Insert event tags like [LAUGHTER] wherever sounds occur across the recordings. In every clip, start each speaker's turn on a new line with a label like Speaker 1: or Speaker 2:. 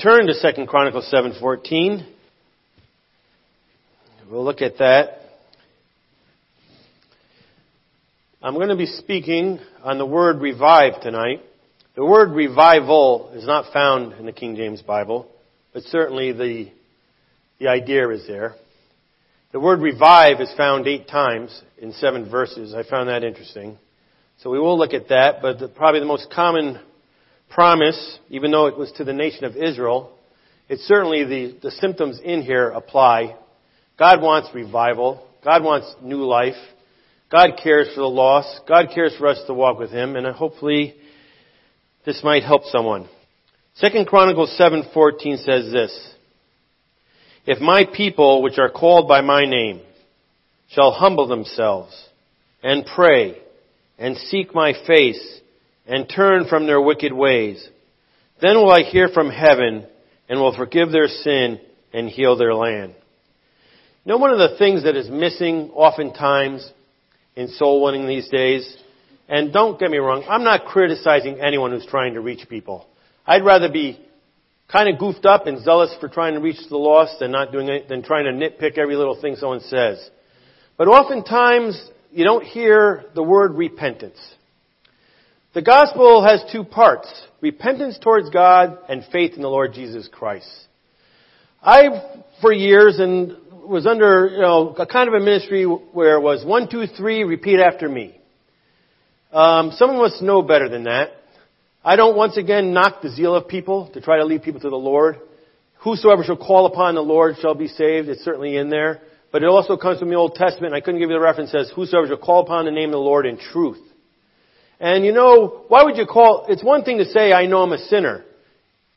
Speaker 1: Turn to 2 Chronicles 7:14. We'll look at that. I'm going to be speaking on the word revive tonight. The word revival is not found in the King James Bible, but certainly the, the idea is there. The word revive is found eight times in seven verses. I found that interesting. So we will look at that, but the, probably the most common promise, even though it was to the nation of Israel, it's certainly the, the symptoms in here apply. God wants revival. God wants new life. God cares for the lost. God cares for us to walk with Him, and hopefully this might help someone. Second Chronicles 7:14 says this: If my people, which are called by my name, shall humble themselves and pray and seek my face and turn from their wicked ways. Then will I hear from heaven and will forgive their sin and heal their land. You know, one of the things that is missing oftentimes in soul winning these days, and don't get me wrong, I'm not criticizing anyone who's trying to reach people. I'd rather be kind of goofed up and zealous for trying to reach the lost than not doing it, than trying to nitpick every little thing someone says. But oftentimes, you don't hear the word repentance. The gospel has two parts repentance towards God and faith in the Lord Jesus Christ. I, for years, and was under, you know, a kind of a ministry where it was one, two, three, repeat after me. Um, some of us know better than that. I don't once again knock the zeal of people to try to lead people to the Lord. Whosoever shall call upon the Lord shall be saved. It's certainly in there. But it also comes from the Old Testament. I couldn't give you the reference. It says, whosoever shall call upon the name of the Lord in truth. And you know, why would you call, it's one thing to say, I know I'm a sinner.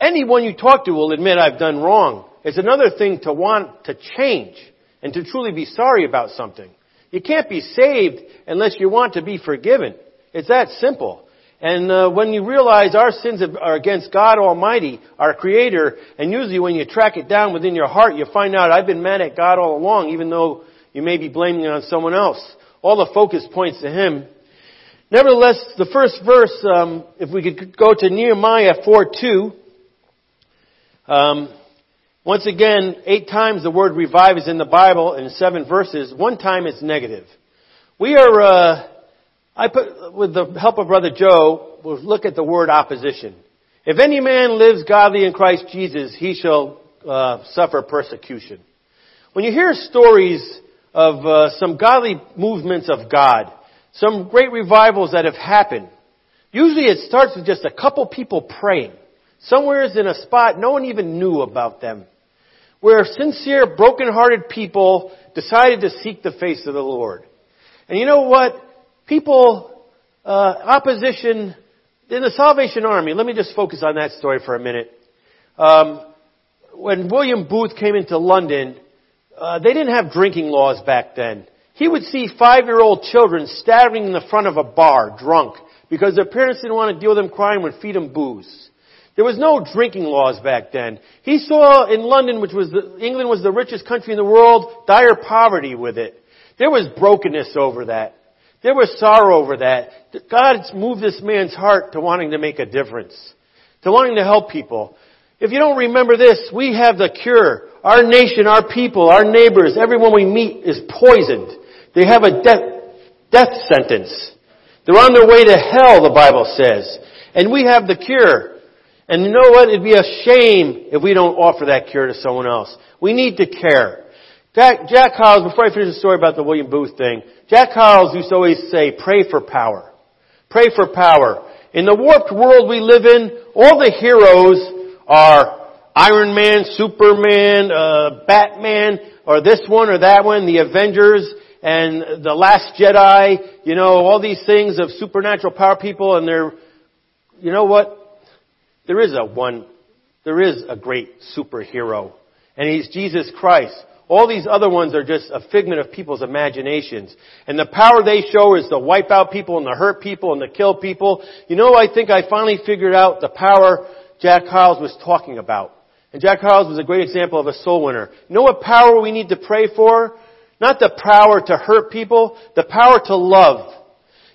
Speaker 1: Anyone you talk to will admit I've done wrong. It's another thing to want to change and to truly be sorry about something. You can't be saved unless you want to be forgiven. It's that simple. And uh, when you realize our sins are against God Almighty, our Creator, and usually when you track it down within your heart, you find out I've been mad at God all along, even though you may be blaming it on someone else. All the focus points to Him, Nevertheless, the first verse, um, if we could go to Nehemiah 4 2, um, once again, eight times the word revive is in the Bible in seven verses. One time it's negative. We are, uh, I put, with the help of Brother Joe, we'll look at the word opposition. If any man lives godly in Christ Jesus, he shall uh, suffer persecution. When you hear stories of uh, some godly movements of God, some great revivals that have happened. Usually it starts with just a couple people praying. Somewhere in a spot no one even knew about them. Where sincere, broken-hearted people decided to seek the face of the Lord. And you know what? People, uh, opposition, in the Salvation Army, let me just focus on that story for a minute. Um, when William Booth came into London, uh, they didn't have drinking laws back then. He would see five-year-old children staggering in the front of a bar, drunk, because their parents didn't want to deal with them crying would feed them booze. There was no drinking laws back then. He saw in London, which was the, England was the richest country in the world, dire poverty with it. There was brokenness over that. There was sorrow over that. God moved this man's heart to wanting to make a difference, to wanting to help people. If you don't remember this, we have the cure. Our nation, our people, our neighbors, everyone we meet is poisoned. They have a death, death sentence. They're on their way to hell, the Bible says. And we have the cure. And you know what? It'd be a shame if we don't offer that cure to someone else. We need to care. Jack, Jack before I finish the story about the William Booth thing, Jack Hyles used to always say, pray for power. Pray for power. In the warped world we live in, all the heroes are Iron Man, Superman, uh, Batman, or this one or that one, the Avengers, and The Last Jedi, you know, all these things of supernatural power people and they're, you know what? There is a one, there is a great superhero. And he's Jesus Christ. All these other ones are just a figment of people's imaginations. And the power they show is to wipe out people and to hurt people and to kill people. You know, I think I finally figured out the power Jack Hyles was talking about. And Jack Hyles was a great example of a soul winner. You know what power we need to pray for? Not the power to hurt people, the power to love.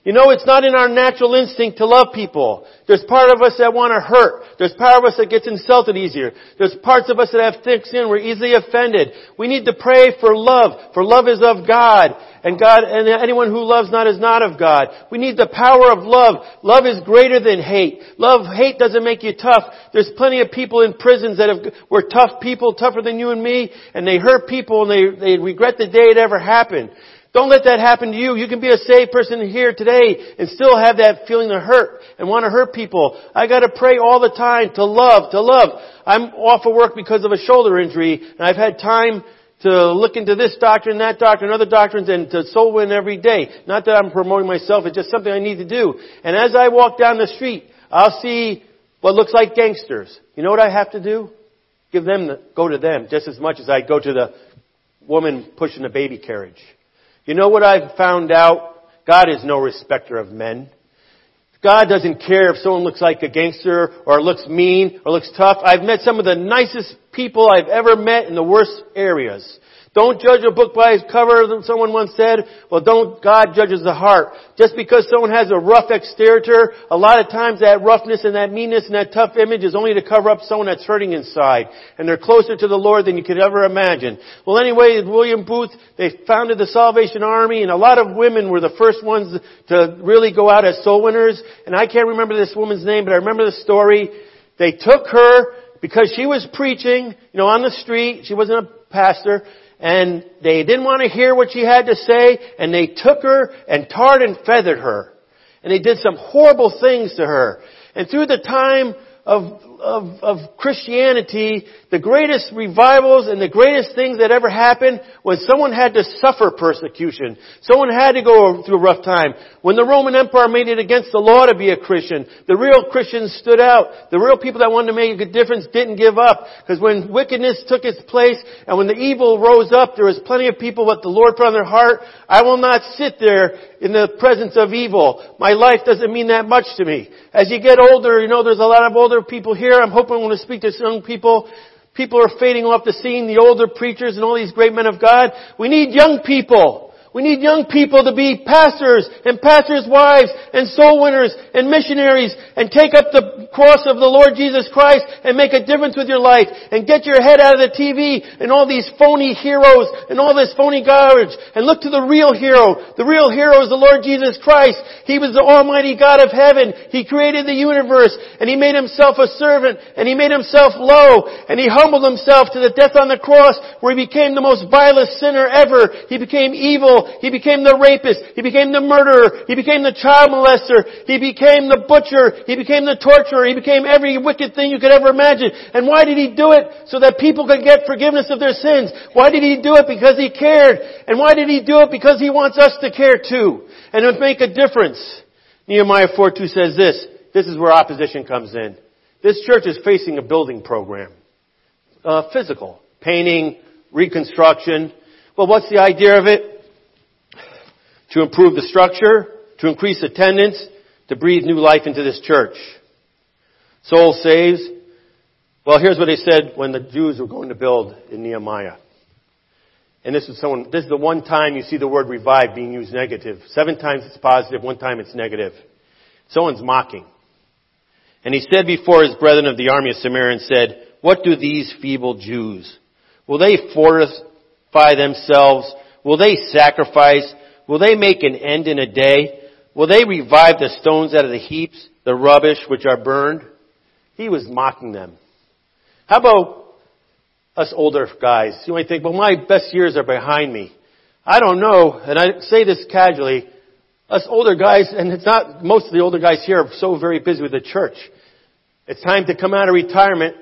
Speaker 1: You know, it's not in our natural instinct to love people. There's part of us that want to hurt. There's part of us that gets insulted easier. There's parts of us that have thick skin. We're easily offended. We need to pray for love, for love is of God. And God, and anyone who loves not is not of God. We need the power of love. Love is greater than hate. Love, hate doesn't make you tough. There's plenty of people in prisons that have, were tough people, tougher than you and me, and they hurt people and they, they regret the day it ever happened. Don't let that happen to you. You can be a saved person here today and still have that feeling of hurt and want to hurt people. I gotta pray all the time to love, to love. I'm off of work because of a shoulder injury and I've had time to look into this doctrine, that doctrine, other doctrines, and to soul win every day. Not that I'm promoting myself, it's just something I need to do. And as I walk down the street, I'll see what looks like gangsters. You know what I have to do? Give them, the, go to them just as much as I go to the woman pushing the baby carriage. You know what I've found out? God is no respecter of men. God doesn't care if someone looks like a gangster or looks mean or looks tough. I've met some of the nicest people I've ever met in the worst areas. Don't judge a book by its cover, someone once said. Well, don't, God judges the heart. Just because someone has a rough exterior, a lot of times that roughness and that meanness and that tough image is only to cover up someone that's hurting inside. And they're closer to the Lord than you could ever imagine. Well, anyway, William Booth, they founded the Salvation Army and a lot of women were the first ones to really go out as soul winners. And I can't remember this woman's name, but I remember the story. They took her because she was preaching, you know, on the street. She wasn't a pastor and they didn't want to hear what she had to say, and they took her and tarred and feathered her. And they did some horrible things to her. And through the time of of, of Christianity, the greatest revivals and the greatest things that ever happened was someone had to suffer persecution. Someone had to go through a rough time. When the Roman Empire made it against the law to be a Christian, the real Christians stood out. The real people that wanted to make a difference didn't give up. Because when wickedness took its place and when the evil rose up, there was plenty of people what the Lord put on their heart. I will not sit there in the presence of evil. My life doesn't mean that much to me. As you get older, you know, there's a lot of older people here. I'm hoping when I speak to young people, people are fading off the scene, the older preachers and all these great men of God. We need young people. We need young people to be pastors and pastors' wives and soul winners and missionaries and take up the cross of the Lord Jesus Christ and make a difference with your life and get your head out of the TV and all these phony heroes and all this phony garbage and look to the real hero. The real hero is the Lord Jesus Christ. He was the Almighty God of heaven. He created the universe and He made Himself a servant and He made Himself low and He humbled Himself to the death on the cross where He became the most vilest sinner ever. He became evil he became the rapist. He became the murderer. He became the child molester. He became the butcher. He became the torturer. He became every wicked thing you could ever imagine. And why did he do it? So that people could get forgiveness of their sins. Why did he do it? Because he cared. And why did he do it? Because he wants us to care too. And it would make a difference. Nehemiah 4.2 says this. This is where opposition comes in. This church is facing a building program. Uh, physical. Painting, reconstruction. Well, what's the idea of it? To improve the structure, to increase attendance, to breathe new life into this church. Soul saves. Well, here's what they said when the Jews were going to build in Nehemiah. And this is someone, this is the one time you see the word revive being used negative. Seven times it's positive, one time it's negative. Someone's mocking. And he said before his brethren of the army of Samaria and said, What do these feeble Jews? Will they fortify themselves? Will they sacrifice? Will they make an end in a day? Will they revive the stones out of the heaps, the rubbish which are burned? He was mocking them. How about us older guys? You might think, well, my best years are behind me. I don't know, and I say this casually, us older guys, and it's not, most of the older guys here are so very busy with the church. It's time to come out of retirement.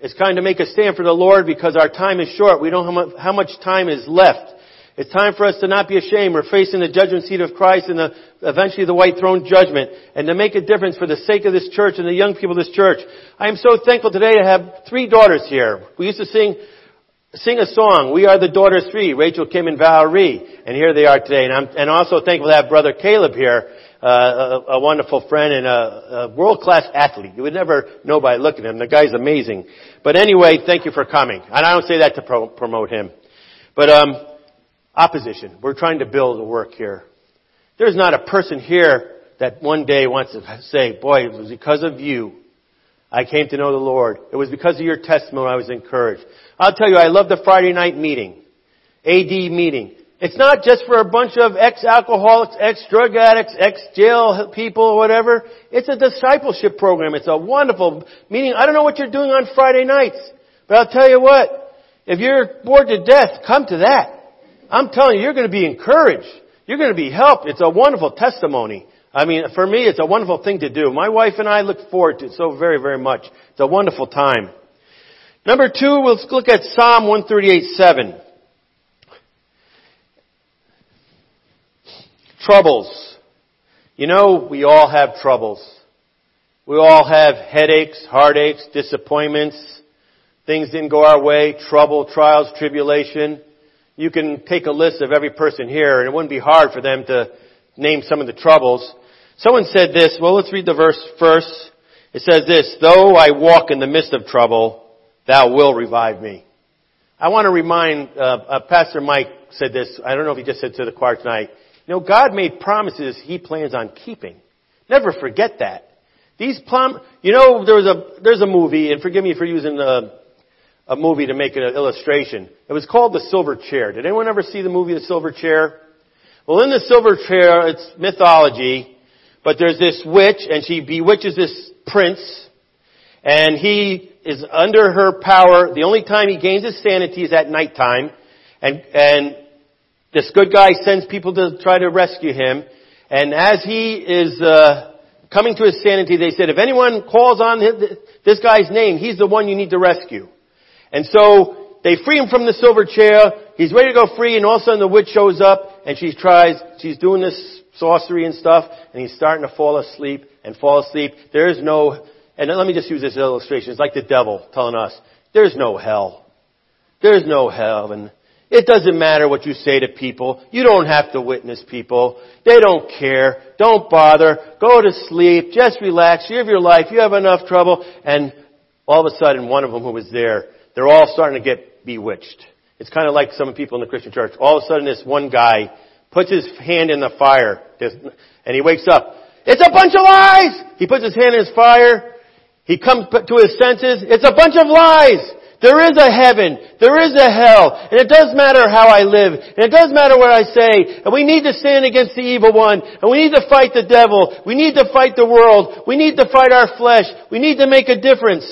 Speaker 1: It's time to make a stand for the Lord because our time is short. We don't know how much time is left. It's time for us to not be ashamed. We're facing the judgment seat of Christ and the, eventually the white throne judgment and to make a difference for the sake of this church and the young people of this church. I am so thankful today to have three daughters here. We used to sing, sing a song, We Are the Daughters Three, Rachel, Kim, and Valerie. And here they are today. And I'm and also thankful to have brother Caleb here, uh, a, a, wonderful friend and a, a world-class athlete. You would never know by looking at him. The guy's amazing. But anyway, thank you for coming. And I don't say that to pro- promote him. But, um, opposition. We're trying to build a work here. There's not a person here that one day wants to say, boy, it was because of you I came to know the Lord. It was because of your testimony I was encouraged. I'll tell you, I love the Friday night meeting. AD meeting. It's not just for a bunch of ex-alcoholics, ex-drug addicts, ex-jail people or whatever. It's a discipleship program. It's a wonderful meeting. I don't know what you're doing on Friday nights, but I'll tell you what. If you're bored to death, come to that. I'm telling you, you're going to be encouraged. You're going to be helped. It's a wonderful testimony. I mean, for me, it's a wonderful thing to do. My wife and I look forward to it so very, very much. It's a wonderful time. Number two, we'll look at Psalm 138.7. Troubles. You know, we all have troubles. We all have headaches, heartaches, disappointments. Things didn't go our way, trouble, trials, tribulation. You can take a list of every person here and it wouldn't be hard for them to name some of the troubles. Someone said this, well let's read the verse first. It says this, though I walk in the midst of trouble, thou will revive me. I want to remind, uh, uh, Pastor Mike said this, I don't know if he just said to the choir tonight, you know, God made promises he plans on keeping. Never forget that. These prom, you know, there was a, there's a movie, and forgive me for using a, a movie to make an illustration. It was called The Silver Chair. Did anyone ever see the movie The Silver Chair? Well, in The Silver Chair, it's mythology, but there's this witch, and she bewitches this prince, and he is under her power. The only time he gains his sanity is at nighttime, and, and this good guy sends people to try to rescue him, and as he is, uh, coming to his sanity, they said, if anyone calls on this guy's name, he's the one you need to rescue. And so, they free him from the silver chair, he's ready to go free, and all of a sudden the witch shows up, and she tries, she's doing this sorcery and stuff, and he's starting to fall asleep and fall asleep. There is no, and let me just use this illustration. It's like the devil telling us, there's no hell. There's no heaven. It doesn't matter what you say to people. You don't have to witness people. They don't care. Don't bother. Go to sleep. Just relax. You have your life. You have enough trouble. And all of a sudden, one of them who was there, they're all starting to get bewitched. It's kind of like some people in the Christian church. All of a sudden, this one guy puts his hand in the fire, and he wakes up. It's a bunch of lies! He puts his hand in his fire. He comes to his senses. It's a bunch of lies! There is a heaven. There is a hell. And it does matter how I live. And it does matter what I say. And we need to stand against the evil one. And we need to fight the devil. We need to fight the world. We need to fight our flesh. We need to make a difference.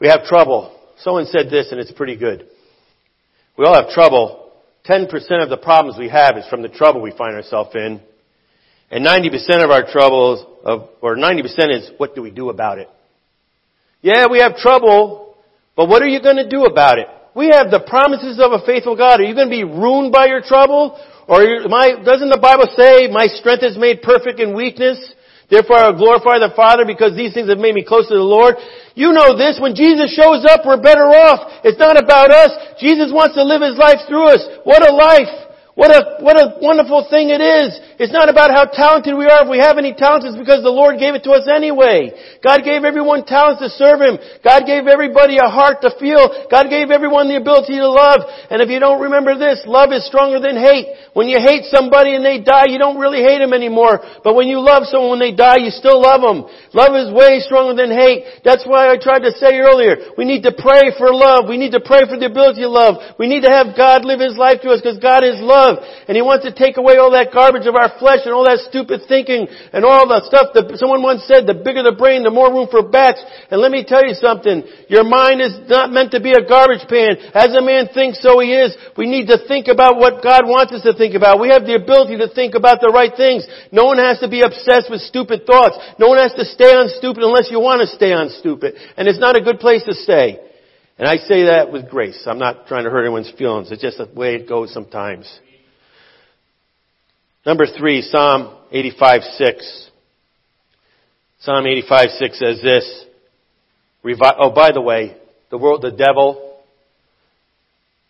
Speaker 1: We have trouble. Someone said this and it's pretty good. We all have trouble. 10% of the problems we have is from the trouble we find ourselves in. And 90% of our troubles, of, or 90% is what do we do about it? Yeah, we have trouble, but what are you going to do about it? We have the promises of a faithful God. Are you going to be ruined by your trouble? Or my, doesn't the Bible say, my strength is made perfect in weakness? Therefore I will glorify the Father because these things have made me close to the Lord. You know this, when Jesus shows up, we're better off. It's not about us. Jesus wants to live His life through us. What a life! What a, what a wonderful thing it is. It's not about how talented we are. If we have any talents, it's because the Lord gave it to us anyway. God gave everyone talents to serve Him. God gave everybody a heart to feel. God gave everyone the ability to love. And if you don't remember this, love is stronger than hate. When you hate somebody and they die, you don't really hate them anymore. But when you love someone when they die, you still love them. Love is way stronger than hate. That's why I tried to say earlier, we need to pray for love. We need to pray for the ability to love. We need to have God live His life to us because God is love love. And He wants to take away all that garbage of our flesh and all that stupid thinking and all the stuff that someone once said, the bigger the brain, the more room for bats. And let me tell you something. Your mind is not meant to be a garbage pan. As a man thinks, so he is. We need to think about what God wants us to think about. We have the ability to think about the right things. No one has to be obsessed with stupid thoughts. No one has to stay on stupid unless you want to stay on stupid. And it's not a good place to stay. And I say that with grace. I'm not trying to hurt anyone's feelings. It's just the way it goes sometimes. Number three, Psalm 85, 6. Psalm 85, 6 says this. Oh, by the way, the world, the devil,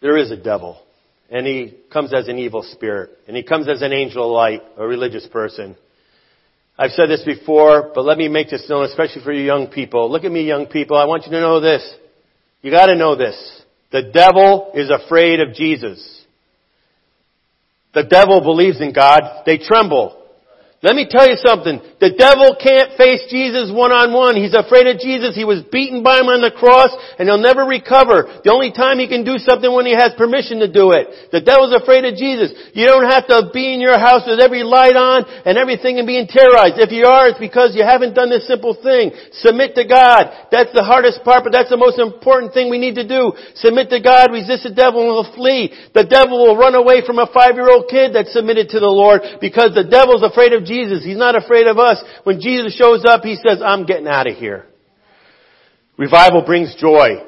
Speaker 1: there is a devil. And he comes as an evil spirit. And he comes as an angel of light, a religious person. I've said this before, but let me make this known, especially for you young people. Look at me, young people. I want you to know this. You gotta know this. The devil is afraid of Jesus. The devil believes in God, they tremble. Let me tell you something. The devil can't face Jesus one on one. He's afraid of Jesus. He was beaten by him on the cross and he'll never recover. The only time he can do something when he has permission to do it. The devil's afraid of Jesus. You don't have to be in your house with every light on and everything and being terrorized. If you are, it's because you haven't done this simple thing. Submit to God. That's the hardest part, but that's the most important thing we need to do. Submit to God, resist the devil and he will flee. The devil will run away from a five-year-old kid that's submitted to the Lord because the devil's afraid of Jesus. He's not afraid of us. When Jesus shows up, he says, I'm getting out of here. Revival brings joy.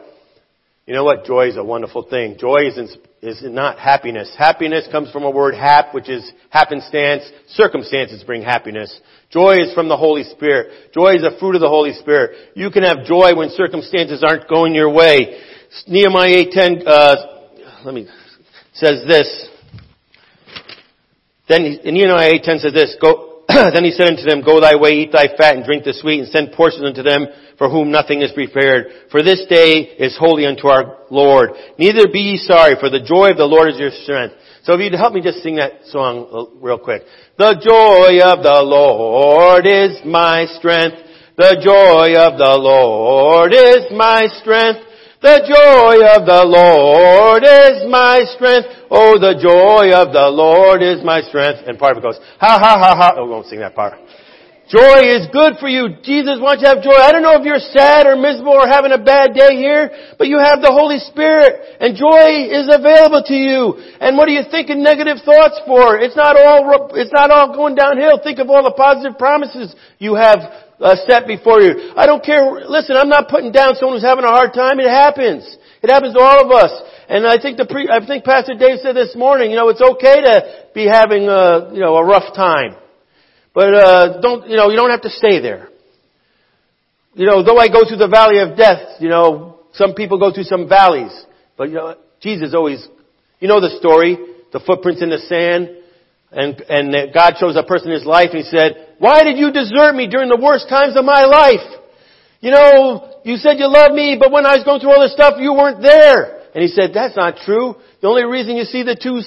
Speaker 1: You know what? Joy is a wonderful thing. Joy is, in, is not happiness. Happiness comes from a word hap, which is happenstance. Circumstances bring happiness. Joy is from the Holy Spirit. Joy is a fruit of the Holy Spirit. You can have joy when circumstances aren't going your way. Nehemiah 8:10 uh, let me says this. Then Nehemiah 8:10 says this, go [CLEARS THROAT] then he said unto them, Go thy way, eat thy fat, and drink the sweet, and send portions unto them for whom nothing is prepared. For this day is holy unto our Lord. Neither be ye sorry, for the joy of the Lord is your strength. So if you'd help me just sing that song uh, real quick. The joy of the Lord is my strength. The joy of the Lord is my strength. The joy of the Lord is my strength. Oh, the joy of the Lord is my strength. And part of it goes, ha ha ha ha. Oh, we won't sing that part. Joy is good for you. Jesus wants you to have joy. I don't know if you're sad or miserable or having a bad day here, but you have the Holy Spirit and joy is available to you. And what are you thinking negative thoughts for? It's not all, it's not all going downhill. Think of all the positive promises you have uh, set before you. I don't care. Listen, I'm not putting down someone who's having a hard time. It happens. It happens to all of us. And I think the pre, I think Pastor Dave said this morning, you know, it's okay to be having a, you know, a rough time. But, uh, don't, you know, you don't have to stay there. You know, though I go through the valley of death, you know, some people go through some valleys. But, you know, Jesus always, you know the story, the footprints in the sand, and, and God chose a person in his life and he said, why did you desert me during the worst times of my life? You know, you said you loved me, but when I was going through all this stuff, you weren't there. And he said, that's not true. The only reason you see the two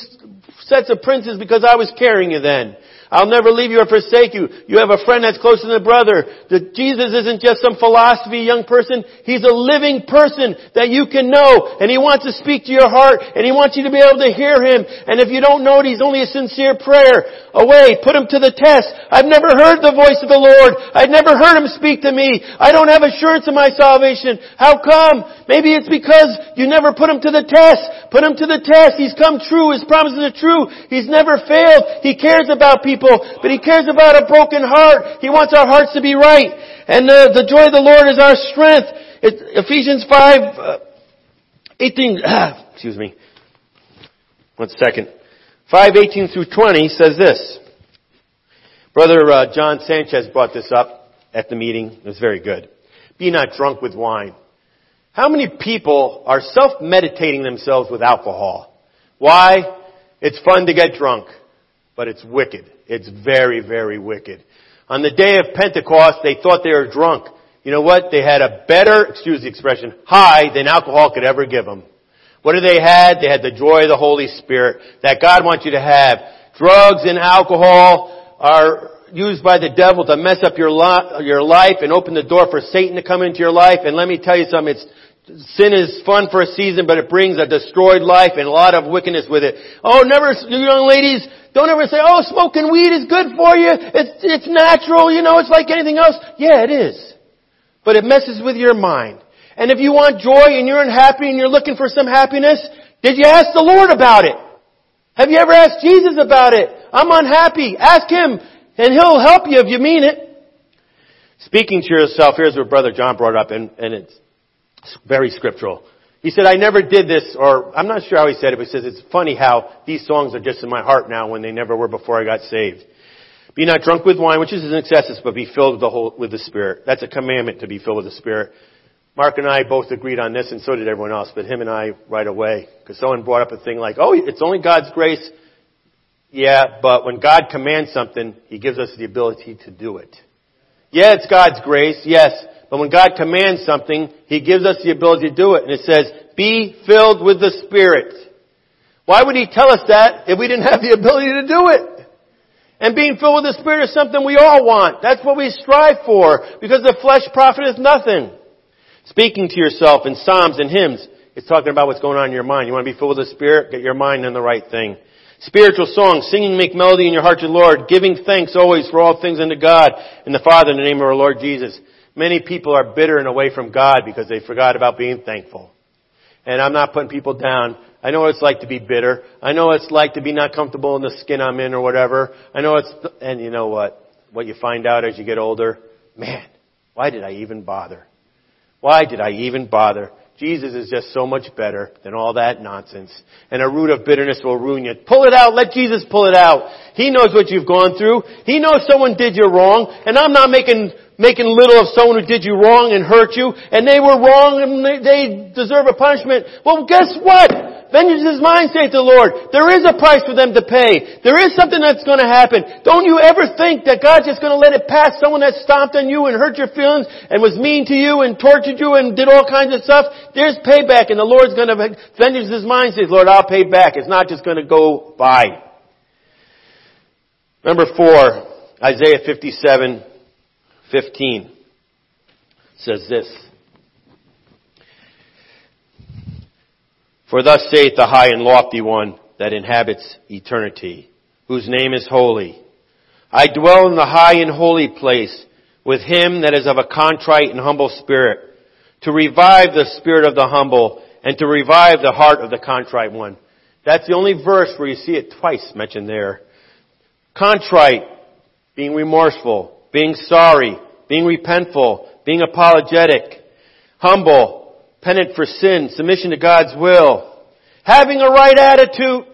Speaker 1: sets of prints is because I was carrying you then. I'll never leave you or forsake you. You have a friend that's closer than a brother. The, Jesus isn't just some philosophy young person. He's a living person that you can know. And He wants to speak to your heart. And He wants you to be able to hear Him. And if you don't know it, He's only a sincere prayer away. Put Him to the test. I've never heard the voice of the Lord. I've never heard Him speak to me. I don't have assurance of my salvation. How come? Maybe it's because you never put Him to the test. Put Him to the test. He's come true. His promises are true. He's never failed. He cares about people people, but He cares about a broken heart. He wants our hearts to be right. And the, the joy of the Lord is our strength. Ephesians 5, uh, 18, ah, [CLEARS THROAT] excuse me. One second. 5, 18 through 20 says this. Brother uh, John Sanchez brought this up at the meeting. It was very good. Be not drunk with wine. How many people are self-meditating themselves with alcohol? Why? It's fun to get drunk, but it's wicked. It's very, very wicked. On the day of Pentecost, they thought they were drunk. You know what? They had a better, excuse the expression, high than alcohol could ever give them. What did they had? They had the joy of the Holy Spirit that God wants you to have. Drugs and alcohol are used by the devil to mess up your, your life and open the door for Satan to come into your life. And let me tell you something, it's Sin is fun for a season, but it brings a destroyed life and a lot of wickedness with it. Oh, never, you young ladies, don't ever say, oh, smoking weed is good for you. It's, it's natural, you know, it's like anything else. Yeah, it is. But it messes with your mind. And if you want joy and you're unhappy and you're looking for some happiness, did you ask the Lord about it? Have you ever asked Jesus about it? I'm unhappy. Ask Him and He'll help you if you mean it. Speaking to yourself, here's what Brother John brought up and, and it's very scriptural. He said, I never did this, or I'm not sure how he said it, but he says, it's funny how these songs are just in my heart now when they never were before I got saved. Be not drunk with wine, which is an excess, but be filled with the, whole, with the Spirit. That's a commandment to be filled with the Spirit. Mark and I both agreed on this, and so did everyone else, but him and I right away. Because someone brought up a thing like, oh, it's only God's grace. Yeah, but when God commands something, He gives us the ability to do it. Yeah, it's God's grace, yes, but when God commands something, He gives us the ability to do it. And it says, be filled with the Spirit. Why would He tell us that if we didn't have the ability to do it? And being filled with the Spirit is something we all want. That's what we strive for, because the flesh profiteth nothing. Speaking to yourself in psalms and hymns, it's talking about what's going on in your mind. You want to be filled with the Spirit? Get your mind in the right thing. Spiritual songs, singing make melody in your heart to the Lord, giving thanks always for all things unto God and the Father in the name of our Lord Jesus. Many people are bitter and away from God because they forgot about being thankful. And I'm not putting people down. I know what it's like to be bitter. I know what it's like to be not comfortable in the skin I'm in or whatever. I know it's, and you know what? What you find out as you get older? Man, why did I even bother? Why did I even bother? Jesus is just so much better than all that nonsense. And a root of bitterness will ruin you. Pull it out. Let Jesus pull it out. He knows what you've gone through. He knows someone did you wrong. And I'm not making, making little of someone who did you wrong and hurt you. And they were wrong and they deserve a punishment. Well, guess what? Vengeance is mine, saith the Lord. There is a price for them to pay. There is something that's going to happen. Don't you ever think that God's just going to let it pass someone that stomped on you and hurt your feelings and was mean to you and tortured you and did all kinds of stuff. There's payback and the Lord's going to, vengeance is mine, says Lord, I'll pay back. It's not just going to go by. Number four, Isaiah 57, 15 says this. For thus saith the high and lofty one that inhabits eternity, whose name is holy. I dwell in the high and holy place with him that is of a contrite and humble spirit, to revive the spirit of the humble and to revive the heart of the contrite one. That's the only verse where you see it twice mentioned there. Contrite, being remorseful, being sorry, being repentful, being apologetic, humble, penitent for sin, submission to God's will. Having a right attitude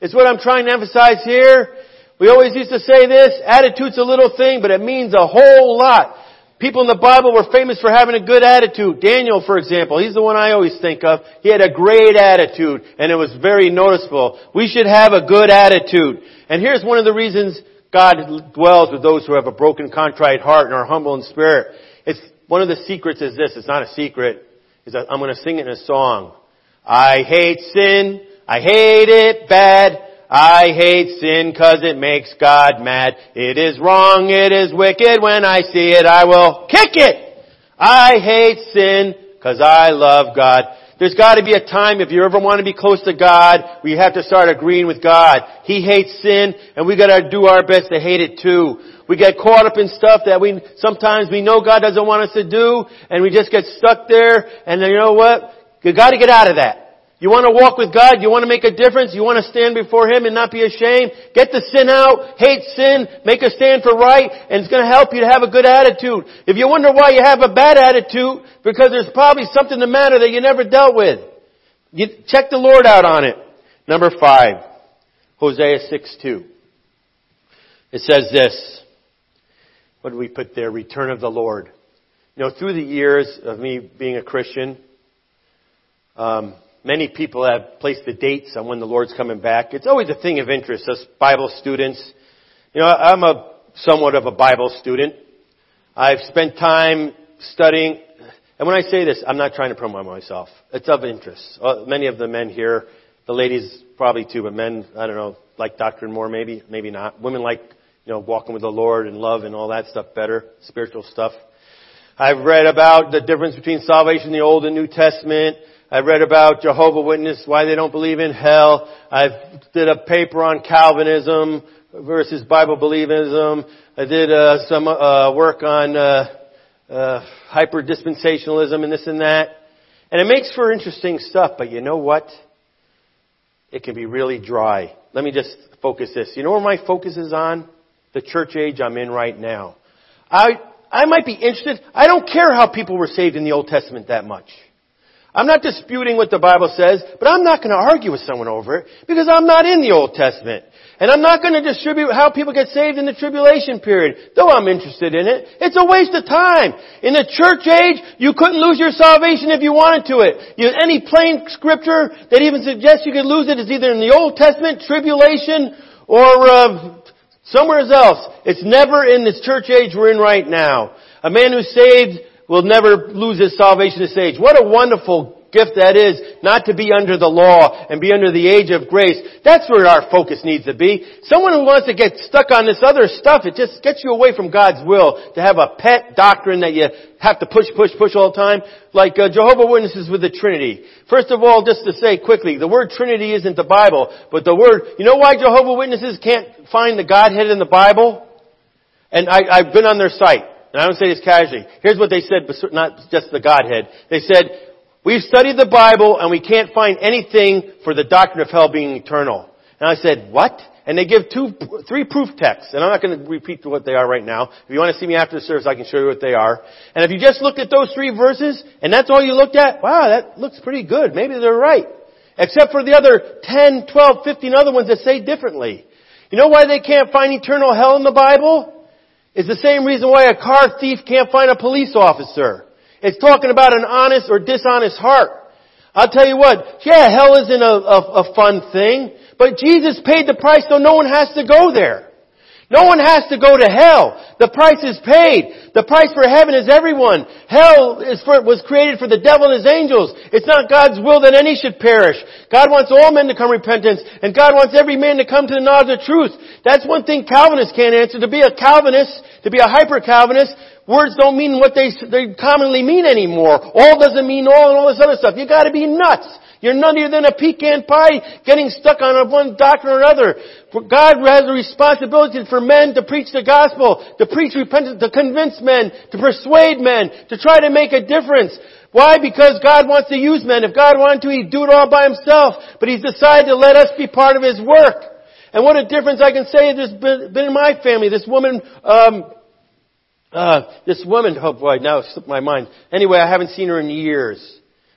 Speaker 1: is what I'm trying to emphasize here. We always used to say this, attitude's a little thing, but it means a whole lot. People in the Bible were famous for having a good attitude. Daniel, for example, he's the one I always think of. He had a great attitude, and it was very noticeable. We should have a good attitude. And here's one of the reasons God dwells with those who have a broken, contrite heart and are humble in spirit. It's, one of the secrets is this, it's not a secret is I'm going to sing it in a song. I hate sin. I hate it bad. I hate sin cause it makes God mad. It is wrong. It is wicked. When I see it, I will kick it. I hate sin cause I love God. There's got to be a time if you ever want to be close to God where you have to start agreeing with God. He hates sin and we got to do our best to hate it too. We get caught up in stuff that we, sometimes we know God doesn't want us to do, and we just get stuck there, and then you know what? You gotta get out of that. You want to walk with God? You want to make a difference? You want to stand before Him and not be ashamed? Get the sin out, hate sin, make a stand for right, and it's going to help you to have a good attitude. If you wonder why you have a bad attitude, because there's probably something the matter that you never dealt with. You check the Lord out on it. Number five, Hosea 6 2. It says this, what do we put there? Return of the Lord. You know, through the years of me being a Christian, um, many people have placed the dates on when the Lord's coming back. It's always a thing of interest, us Bible students. You know, I'm a somewhat of a Bible student. I've spent time studying, and when I say this, I'm not trying to promote myself. It's of interest. Uh, many of the men here, the ladies probably too, but men, I don't know, like doctrine more maybe, maybe not. Women like you know, walking with the Lord and love and all that stuff better, spiritual stuff. I've read about the difference between salvation in the Old and New Testament. I've read about Jehovah Witness, why they don't believe in hell. I've did a paper on Calvinism versus Bible believism. I did uh, some uh, work on uh, uh, hyper dispensationalism and this and that. And it makes for interesting stuff, but you know what? It can be really dry. Let me just focus this. You know where my focus is on? the church age I'm in right now. I, I might be interested. I don't care how people were saved in the Old Testament that much. I'm not disputing what the Bible says, but I'm not going to argue with someone over it because I'm not in the Old Testament. And I'm not going to distribute how people get saved in the tribulation period, though I'm interested in it. It's a waste of time. In the church age, you couldn't lose your salvation if you wanted to it. You, any plain scripture that even suggests you could lose it is either in the Old Testament, tribulation, or uh, Somewhere else. It's never in this church age we're in right now. A man who's saved will never lose his salvation at this age. What a wonderful gift that is not to be under the law and be under the age of grace. That's where our focus needs to be. Someone who wants to get stuck on this other stuff, it just gets you away from God's will to have a pet doctrine that you have to push, push, push all the time. Like uh, Jehovah Witnesses with the Trinity. First of all, just to say quickly, the word Trinity isn't the Bible, but the word, you know why Jehovah Witnesses can't find the Godhead in the Bible? And I, I've been on their site, and I don't say this casually. Here's what they said, but not just the Godhead. They said, we've studied the Bible and we can't find anything for the doctrine of hell being eternal. And I said, what? And they give two, three proof texts, and I'm not going to repeat what they are right now. If you want to see me after the service, I can show you what they are. And if you just looked at those three verses, and that's all you looked at, wow, that looks pretty good. Maybe they're right. Except for the other 10, 12, 15 other ones that say differently. You know why they can't find eternal hell in the Bible? It's the same reason why a car thief can't find a police officer. It's talking about an honest or dishonest heart. I'll tell you what, yeah, hell isn't a, a, a fun thing, but Jesus paid the price so no one has to go there. No one has to go to hell. The price is paid. The price for heaven is everyone. Hell is for, was created for the devil and his angels. It's not God's will that any should perish. God wants all men to come repentance, and God wants every man to come to the knowledge of truth. That's one thing Calvinists can't answer. To be a Calvinist, to be a hyper-Calvinist, words don't mean what they, they commonly mean anymore. All doesn't mean all and all this other stuff. You gotta be nuts. You're nuttier than a pecan pie getting stuck on one doctrine or another. For God has a responsibility for men to preach the gospel, to preach repentance, to convince men, to persuade men, to try to make a difference. Why? Because God wants to use men. If God wanted to, He'd do it all by Himself. But He's decided to let us be part of His work. And what a difference I can say been, been in my family. This woman, um, uh, this woman, oh boy, now it slipped my mind. Anyway, I haven't seen her in years.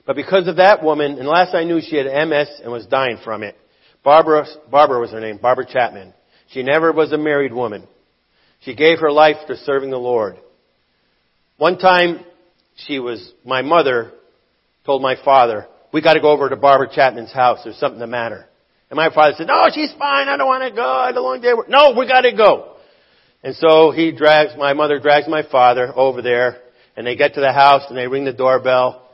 Speaker 1: But because of that woman, and last I knew she had MS and was dying from it. Barbara, Barbara was her name, Barbara Chapman. She never was a married woman. She gave her life to serving the Lord. One time, she was, my mother told my father, we gotta go over to Barbara Chapman's house. There's something the matter. And my father said, no, she's fine. I don't want to go. I had a long day. No, we gotta go. And so he drags, my mother drags my father over there and they get to the house and they ring the doorbell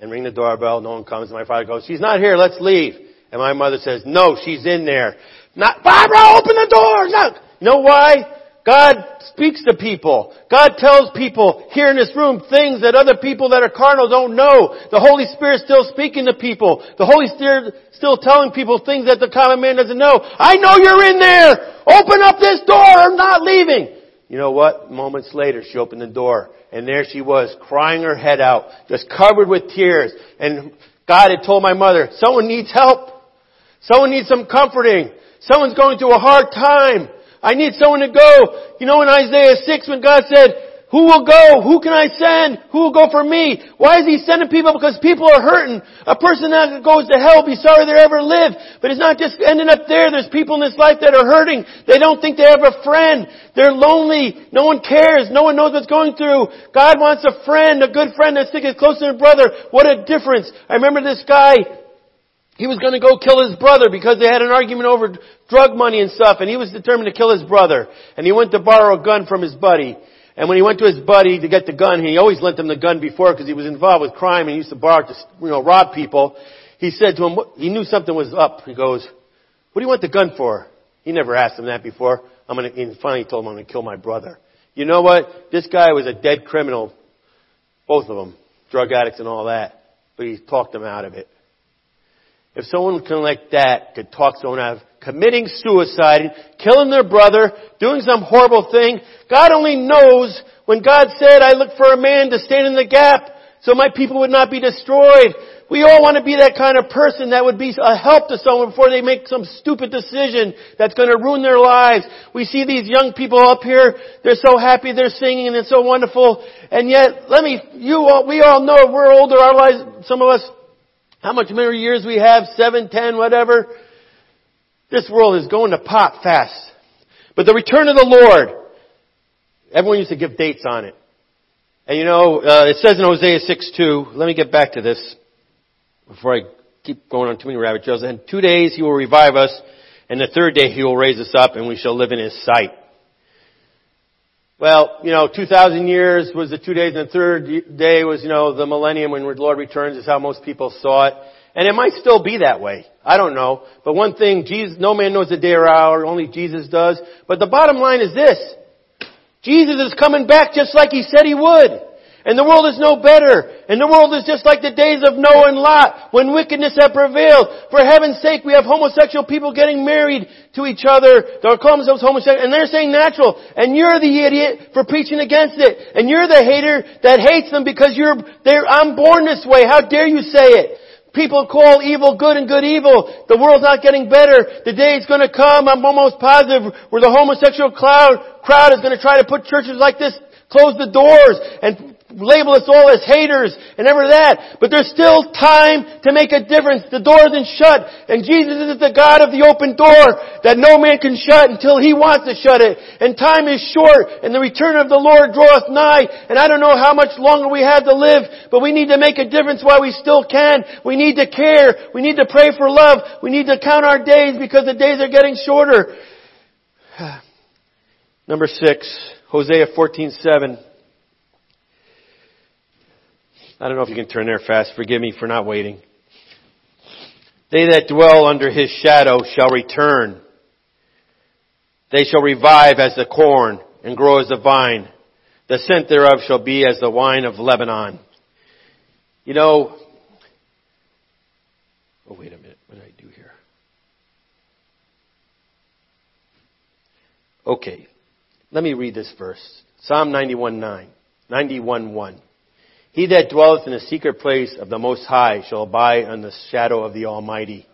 Speaker 1: and ring the doorbell. No one comes. And my father goes, she's not here. Let's leave. And my mother says, no, she's in there. Not, Barbara, open the door. No. You know why? God speaks to people. God tells people here in this room things that other people that are carnal don't know. The Holy Spirit's still speaking to people. The Holy Spirit still telling people things that the common man doesn't know. I know you're in there! Open up this door! I'm not leaving! You know what? Moments later, she opened the door, and there she was, crying her head out, just covered with tears. And God had told my mother, someone needs help. Someone needs some comforting. Someone's going through a hard time. I need someone to go. You know in Isaiah 6 when God said, who will go? Who can I send? Who will go for me? Why is He sending people? Because people are hurting. A person that goes to hell be sorry they ever lived. But it's not just ending up there. There's people in this life that are hurting. They don't think they have a friend. They're lonely. No one cares. No one knows what's going through. God wants a friend, a good friend that's sticking closer to brother. What a difference. I remember this guy he was going to go kill his brother because they had an argument over drug money and stuff, and he was determined to kill his brother. And he went to borrow a gun from his buddy. And when he went to his buddy to get the gun, he always lent him the gun before because he was involved with crime and he used to borrow to, you know, rob people. He said to him, he knew something was up. He goes, what do you want the gun for? He never asked him that before. I'm gonna, and finally he told him I'm gonna kill my brother. You know what? This guy was a dead criminal. Both of them. Drug addicts and all that. But he talked them out of it. If someone can like that could talk someone out of committing suicide, killing their brother, doing some horrible thing, God only knows when God said, I look for a man to stand in the gap so my people would not be destroyed. We all want to be that kind of person that would be a help to someone before they make some stupid decision that's going to ruin their lives. We see these young people up here, they're so happy, they're singing and it's so wonderful. And yet, let me, you all, we all know we're older, our lives, some of us how much more years we have? Seven, ten, whatever. This world is going to pop fast. But the return of the Lord, everyone used to give dates on it. And you know, uh, it says in Hosea 6 2, let me get back to this before I keep going on too many rabbit trails. In two days he will revive us, and the third day he will raise us up, and we shall live in his sight. Well, you know, 2,000 years was the two days and the third day was, you know, the millennium when the Lord returns is how most people saw it. And it might still be that way. I don't know. But one thing, Jesus, no man knows the day or hour, only Jesus does. But the bottom line is this. Jesus is coming back just like He said He would. And the world is no better. And the world is just like the days of Noah and Lot, when wickedness had prevailed. For heaven's sake, we have homosexual people getting married to each other. They're calling themselves homosexual, and they're saying natural. And you're the idiot for preaching against it. And you're the hater that hates them because you're, they're, I'm born this way. How dare you say it? People call evil good and good evil. The world's not getting better. The day is going to come, I'm almost positive, where the homosexual crowd, crowd is going to try to put churches like this, close the doors, and label us all as haters and ever that. But there's still time to make a difference. The door isn't shut. And Jesus is the God of the open door that no man can shut until He wants to shut it. And time is short and the return of the Lord draweth nigh. And I don't know how much longer we have to live, but we need to make a difference while we still can. We need to care. We need to pray for love. We need to count our days because the days are getting shorter. [SIGHS] Number six, Hosea 14:7. I don't know if you can turn there fast. Forgive me for not waiting. They that dwell under his shadow shall return. They shall revive as the corn and grow as the vine. The scent thereof shall be as the wine of Lebanon. You know, oh wait a minute, what did I do here? Okay, let me read this verse. Psalm 91 9, 91 1. He that dwelleth in the secret place of the Most High shall abide under the shadow of the Almighty.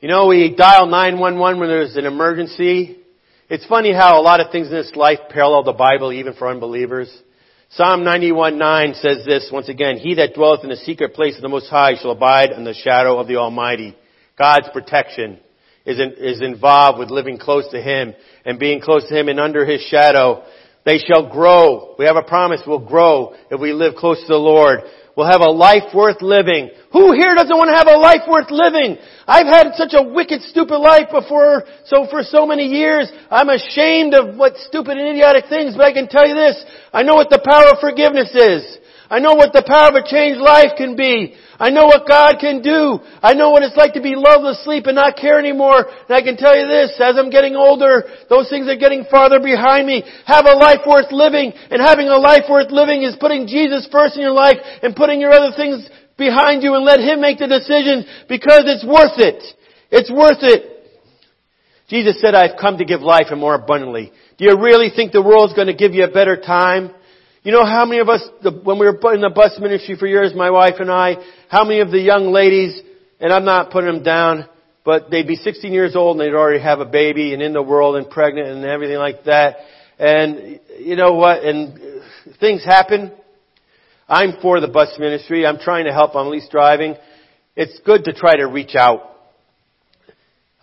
Speaker 1: You know, we dial 911 when there's an emergency. It's funny how a lot of things in this life parallel the Bible even for unbelievers. Psalm 91:9 says this once again, He that dwelleth in the secret place of the Most High shall abide in the shadow of the Almighty. God's protection is, in, is involved with living close to Him and being close to Him and under His shadow. They shall grow. We have a promise we'll grow if we live close to the Lord. We'll have a life worth living. Who here doesn't want to have a life worth living? I've had such a wicked, stupid life before, so for so many years, I'm ashamed of what stupid and idiotic things, but I can tell you this, I know what the power of forgiveness is. I know what the power of a changed life can be. I know what God can do. I know what it's like to be loveless asleep and not care anymore. And I can tell you this, as I'm getting older, those things are getting farther behind me. Have a life worth living. And having a life worth living is putting Jesus first in your life and putting your other things behind you and let Him make the decisions because it's worth it. It's worth it. Jesus said, I've come to give life and more abundantly. Do you really think the world's going to give you a better time? You know how many of us, when we were in the bus ministry for years, my wife and I, how many of the young ladies, and I'm not putting them down, but they'd be 16 years old and they'd already have a baby and in the world and pregnant and everything like that. And you know what? And uh, things happen. I'm for the bus ministry. I'm trying to help. I'm at least driving. It's good to try to reach out.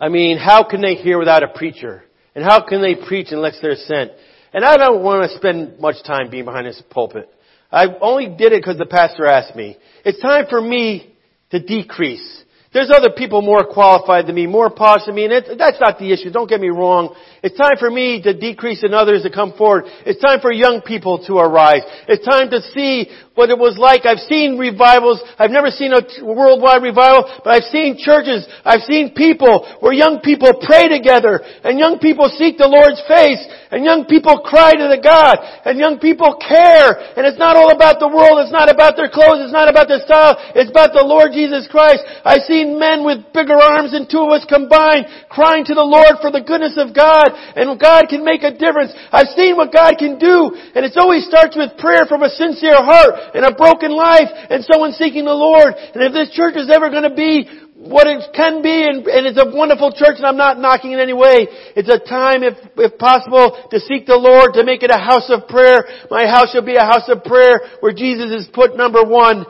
Speaker 1: I mean, how can they hear without a preacher? And how can they preach unless they're sent? And I don't want to spend much time being behind this pulpit. I only did it because the pastor asked me. It's time for me to decrease. There's other people more qualified than me, more polished than me, and it, that's not the issue. Don't get me wrong. It's time for me to decrease and others to come forward. It's time for young people to arise. It's time to see what it was like. I've seen revivals. I've never seen a worldwide revival, but I've seen churches. I've seen people where young people pray together and young people seek the Lord's face and young people cry to the God and young people care. And it's not all about the world. It's not about their clothes. It's not about their style. It's about the Lord Jesus Christ. I see 15 men with bigger arms than two of us combined crying to the Lord for the goodness of God and God can make a difference. I've seen what God can do and it always starts with prayer from a sincere heart and a broken life and someone seeking the Lord. And if this church is ever going to be what it can be, and, and, it's a wonderful church, and I'm not knocking in any way. It's a time, if, if possible, to seek the Lord, to make it a house of prayer. My house shall be a house of prayer where Jesus is put number one,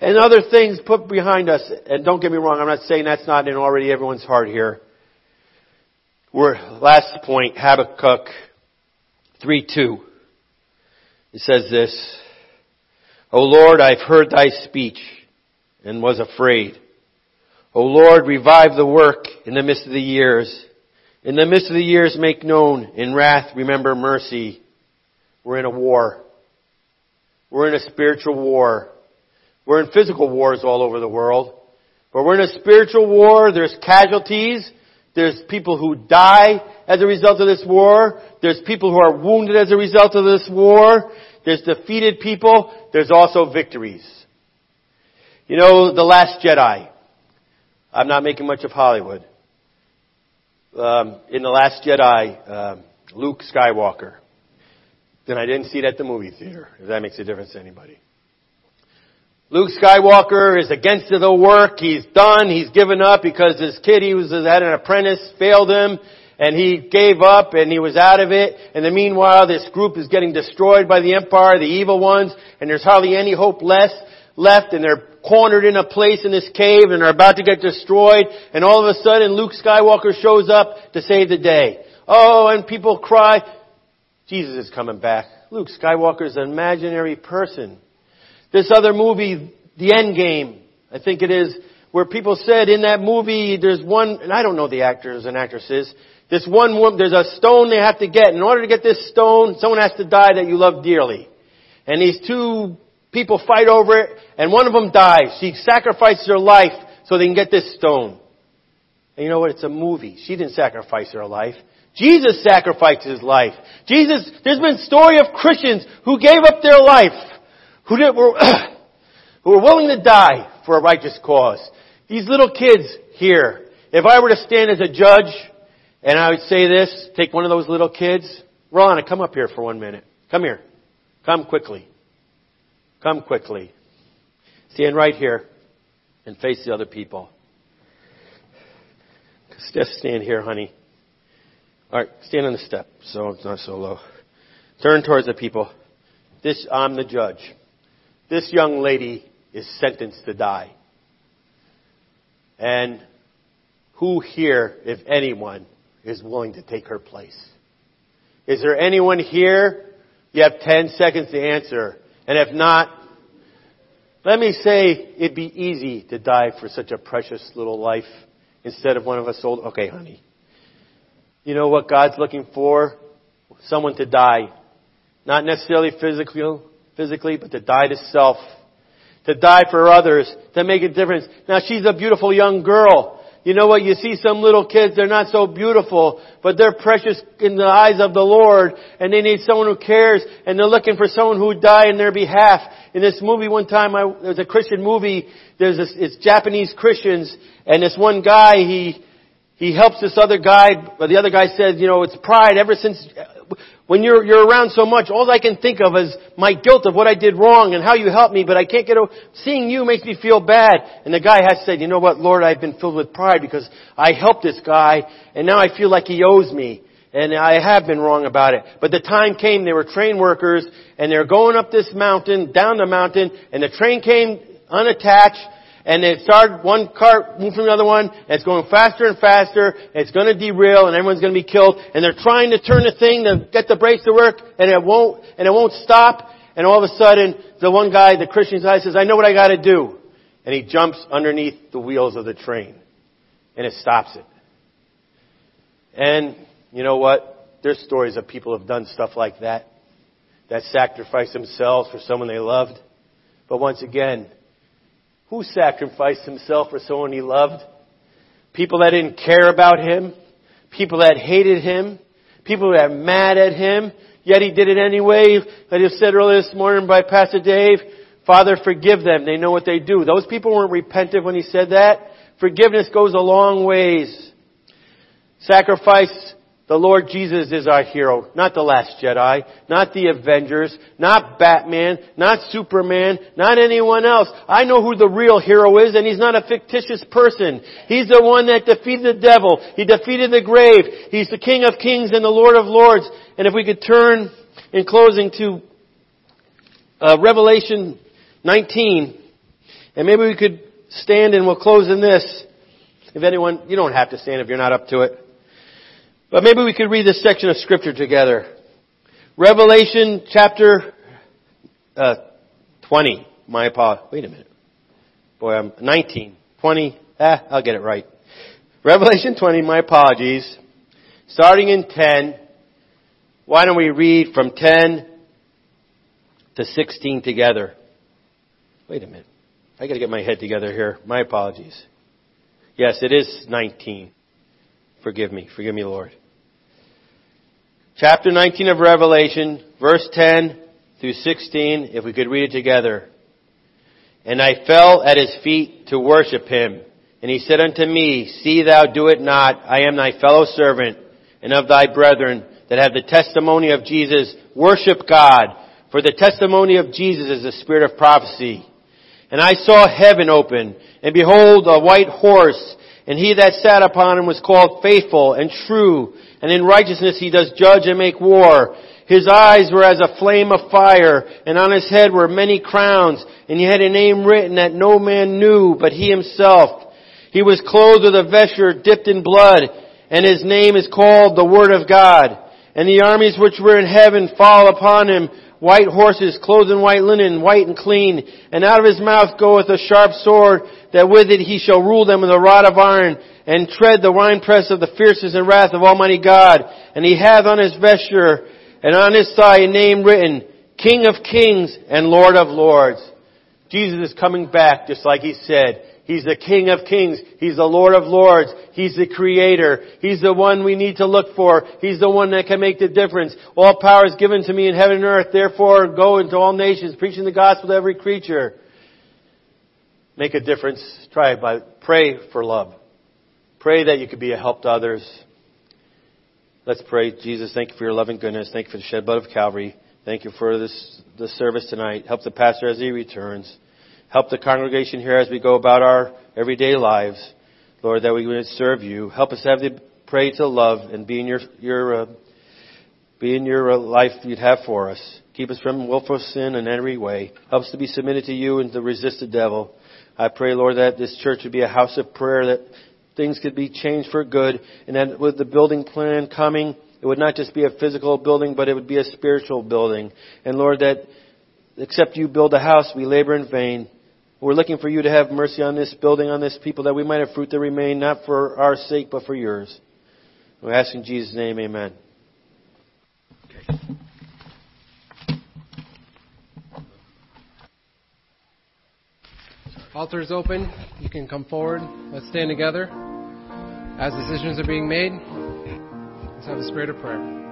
Speaker 1: and other things put behind us. And don't get me wrong, I'm not saying that's not in already everyone's heart here. We're, last point, Habakkuk 3-2. It says this, O Lord, I've heard thy speech and was afraid. O Lord, revive the work in the midst of the years. In the midst of the years make known, in wrath remember mercy. We're in a war. We're in a spiritual war. We're in physical wars all over the world. But we're in a spiritual war. There's casualties. There's people who die as a result of this war. There's people who are wounded as a result of this war. There's defeated people. There's also victories. You know, The Last Jedi. I'm not making much of Hollywood. Um, in The Last Jedi, uh, Luke Skywalker. Then I didn't see it at the movie theater, if that makes a difference to anybody. Luke Skywalker is against the work. He's done. He's given up because his kid, he was had an apprentice, failed him, and he gave up and he was out of it. And the meanwhile, this group is getting destroyed by the Empire, the evil ones, and there's hardly any hope left, left, and they're cornered in a place in this cave and are about to get destroyed. And all of a sudden, Luke Skywalker shows up to save the day. Oh, and people cry, Jesus is coming back. Luke Skywalker is an imaginary person. This other movie, The End Game, I think it is, where people said in that movie there's one, and I don't know the actors and actresses, this one woman, there's a stone they have to get. In order to get this stone, someone has to die that you love dearly. And these two people fight over it, and one of them dies. She sacrifices her life so they can get this stone. And you know what? It's a movie. She didn't sacrifice her life. Jesus sacrificed his life. Jesus, there's been story of Christians who gave up their life who, did, were, [COUGHS] who were willing to die for a righteous cause. These little kids here, if I were to stand as a judge and I would say this, take one of those little kids, Rolana, come up here for one minute. Come here. Come quickly. Come quickly. Stand right here and face the other people. Just stand here, honey. Alright, stand on the step so it's not so low. Turn towards the people. This, I'm the judge. This young lady is sentenced to die. And who here, if anyone, is willing to take her place? Is there anyone here? You have 10 seconds to answer. And if not, let me say it'd be easy to die for such a precious little life instead of one of us old. Okay, honey. You know what God's looking for? Someone to die. Not necessarily physically, physically, but to die to self. To die for others. To make a difference. Now she's a beautiful young girl. You know what? You see some little kids, they're not so beautiful, but they're precious in the eyes of the Lord, and they need someone who cares, and they're looking for someone who would die in their behalf. In this movie one time, I, there was a Christian movie, there's this, it's Japanese Christians, and this one guy, he, he helps this other guy, but the other guy says, you know, it's pride ever since when you're, you're around so much, all I can think of is my guilt of what I did wrong and how you helped me, but I can't get over, seeing you makes me feel bad. And the guy has said, you know what, Lord, I've been filled with pride because I helped this guy and now I feel like he owes me. And I have been wrong about it. But the time came, they were train workers, and they're going up this mountain, down the mountain, and the train came unattached, and it started one car moving from another one, and it's going faster and faster, it's going to derail, and everyone's going to be killed, and they're trying to turn the thing to get the brakes to work, and it won't, and it won't stop, and all of a sudden, the one guy, the Christian guy says, I know what I gotta do. And he jumps underneath the wheels of the train, and it stops it. And, you know what? There's stories of people who have done stuff like that, that sacrificed themselves for someone they loved. But once again, who sacrificed himself for someone he loved? People that didn't care about him. People that hated him. People that were mad at him. Yet he did it anyway. Like I said earlier this morning by Pastor Dave, Father, forgive them. They know what they do. Those people weren't repentant when he said that. Forgiveness goes a long ways. Sacrifice the Lord Jesus is our hero, not the last Jedi, not the Avengers, not Batman, not Superman, not anyone else. I know who the real hero is and he's not a fictitious person. He's the one that defeated the devil. He defeated the grave. He's the King of Kings and the Lord of Lords. And if we could turn in closing to uh, Revelation 19, and maybe we could stand and we'll close in this. If anyone, you don't have to stand if you're not up to it. But maybe we could read this section of scripture together. Revelation chapter uh, 20. My apologies. Wait a minute. Boy, I'm 19. 20. Ah, I'll get it right. Revelation 20. My apologies. Starting in 10. Why don't we read from 10 to 16 together. Wait a minute. I got to get my head together here. My apologies. Yes, it is 19. Forgive me. Forgive me, Lord. Chapter 19 of Revelation, verse 10 through 16, if we could read it together. And I fell at his feet to worship him. And he said unto me, See thou do it not. I am thy fellow servant and of thy brethren that have the testimony of Jesus. Worship God. For the testimony of Jesus is the spirit of prophecy. And I saw heaven open, and behold a white horse, and he that sat upon him was called faithful and true, and in righteousness he does judge and make war. His eyes were as a flame of fire, and on his head were many crowns, and he had a name written that no man knew but he himself. He was clothed with a vesture dipped in blood, and his name is called the Word of God. And the armies which were in heaven fall upon him, white horses, clothed in white linen, white and clean. And out of his mouth goeth a sharp sword, that with it he shall rule them with a rod of iron, and tread the winepress of the fierceness and wrath of Almighty God. And he hath on his vesture, and on his thigh a name written, King of Kings and Lord of Lords. Jesus is coming back, just like he said. He's the King of Kings. He's the Lord of Lords. He's the Creator. He's the one we need to look for. He's the one that can make the difference. All power is given to me in heaven and earth. Therefore, go into all nations, preaching the gospel to every creature. Make a difference. Try by pray for love. Pray that you could be a help to others. Let's pray. Jesus, thank you for your loving goodness. Thank you for the shed blood of Calvary. Thank you for this, this service tonight. Help the pastor as he returns. Help the congregation here as we go about our everyday lives. Lord, that we would serve you. Help us have the pray to love and be in your, your, uh, be in your uh, life you'd have for us. Keep us from willful sin in every way. Help us to be submitted to you and to resist the devil. I pray, Lord, that this church would be a house of prayer, that things could be changed for good, and that with the building plan coming, it would not just be a physical building, but it would be a spiritual building. And Lord, that except you build a house, we labor in vain. We're looking for you to have mercy on this building, on this people, that we might have fruit that remain, not for our sake, but for yours. We ask in Jesus' name, amen. Okay.
Speaker 2: Altar is open. You can come forward. Let's stand together. As decisions are being made, let's have a spirit of prayer.